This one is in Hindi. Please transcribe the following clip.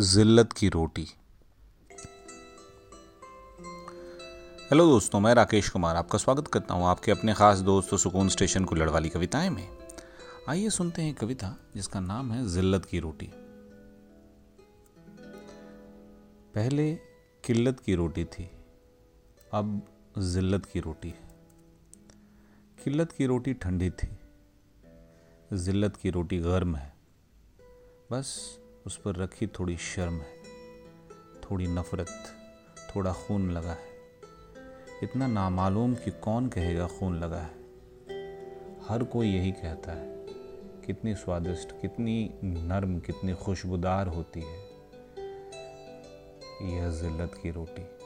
जिल्लत की रोटी। हेलो दोस्तों, मैं राकेश कुमार आपका स्वागत करता हूँ आपके अपने खास दोस्त सुकून स्टेशन कुल्लड़ वाली कविताएँ में। आइए सुनते हैं कविता जिसका नाम है जिल्लत की रोटी। पहले किल्लत की रोटी थी, अब जिल्लत की रोटी है। किल्लत की रोटी ठंडी थी, जिल्लत की रोटी गर्म है, बस उस पर रखी थोड़ी शर्म है, थोड़ी नफ़रत, थोड़ा खून लगा है। इतना नामालूम कि कौन कहेगा खून लगा है? हर कोई यही कहता है, कितनी स्वादिष्ट, कितनी नर्म, कितनी खुशबूदार होती है। यह जिल्लत की रोटी।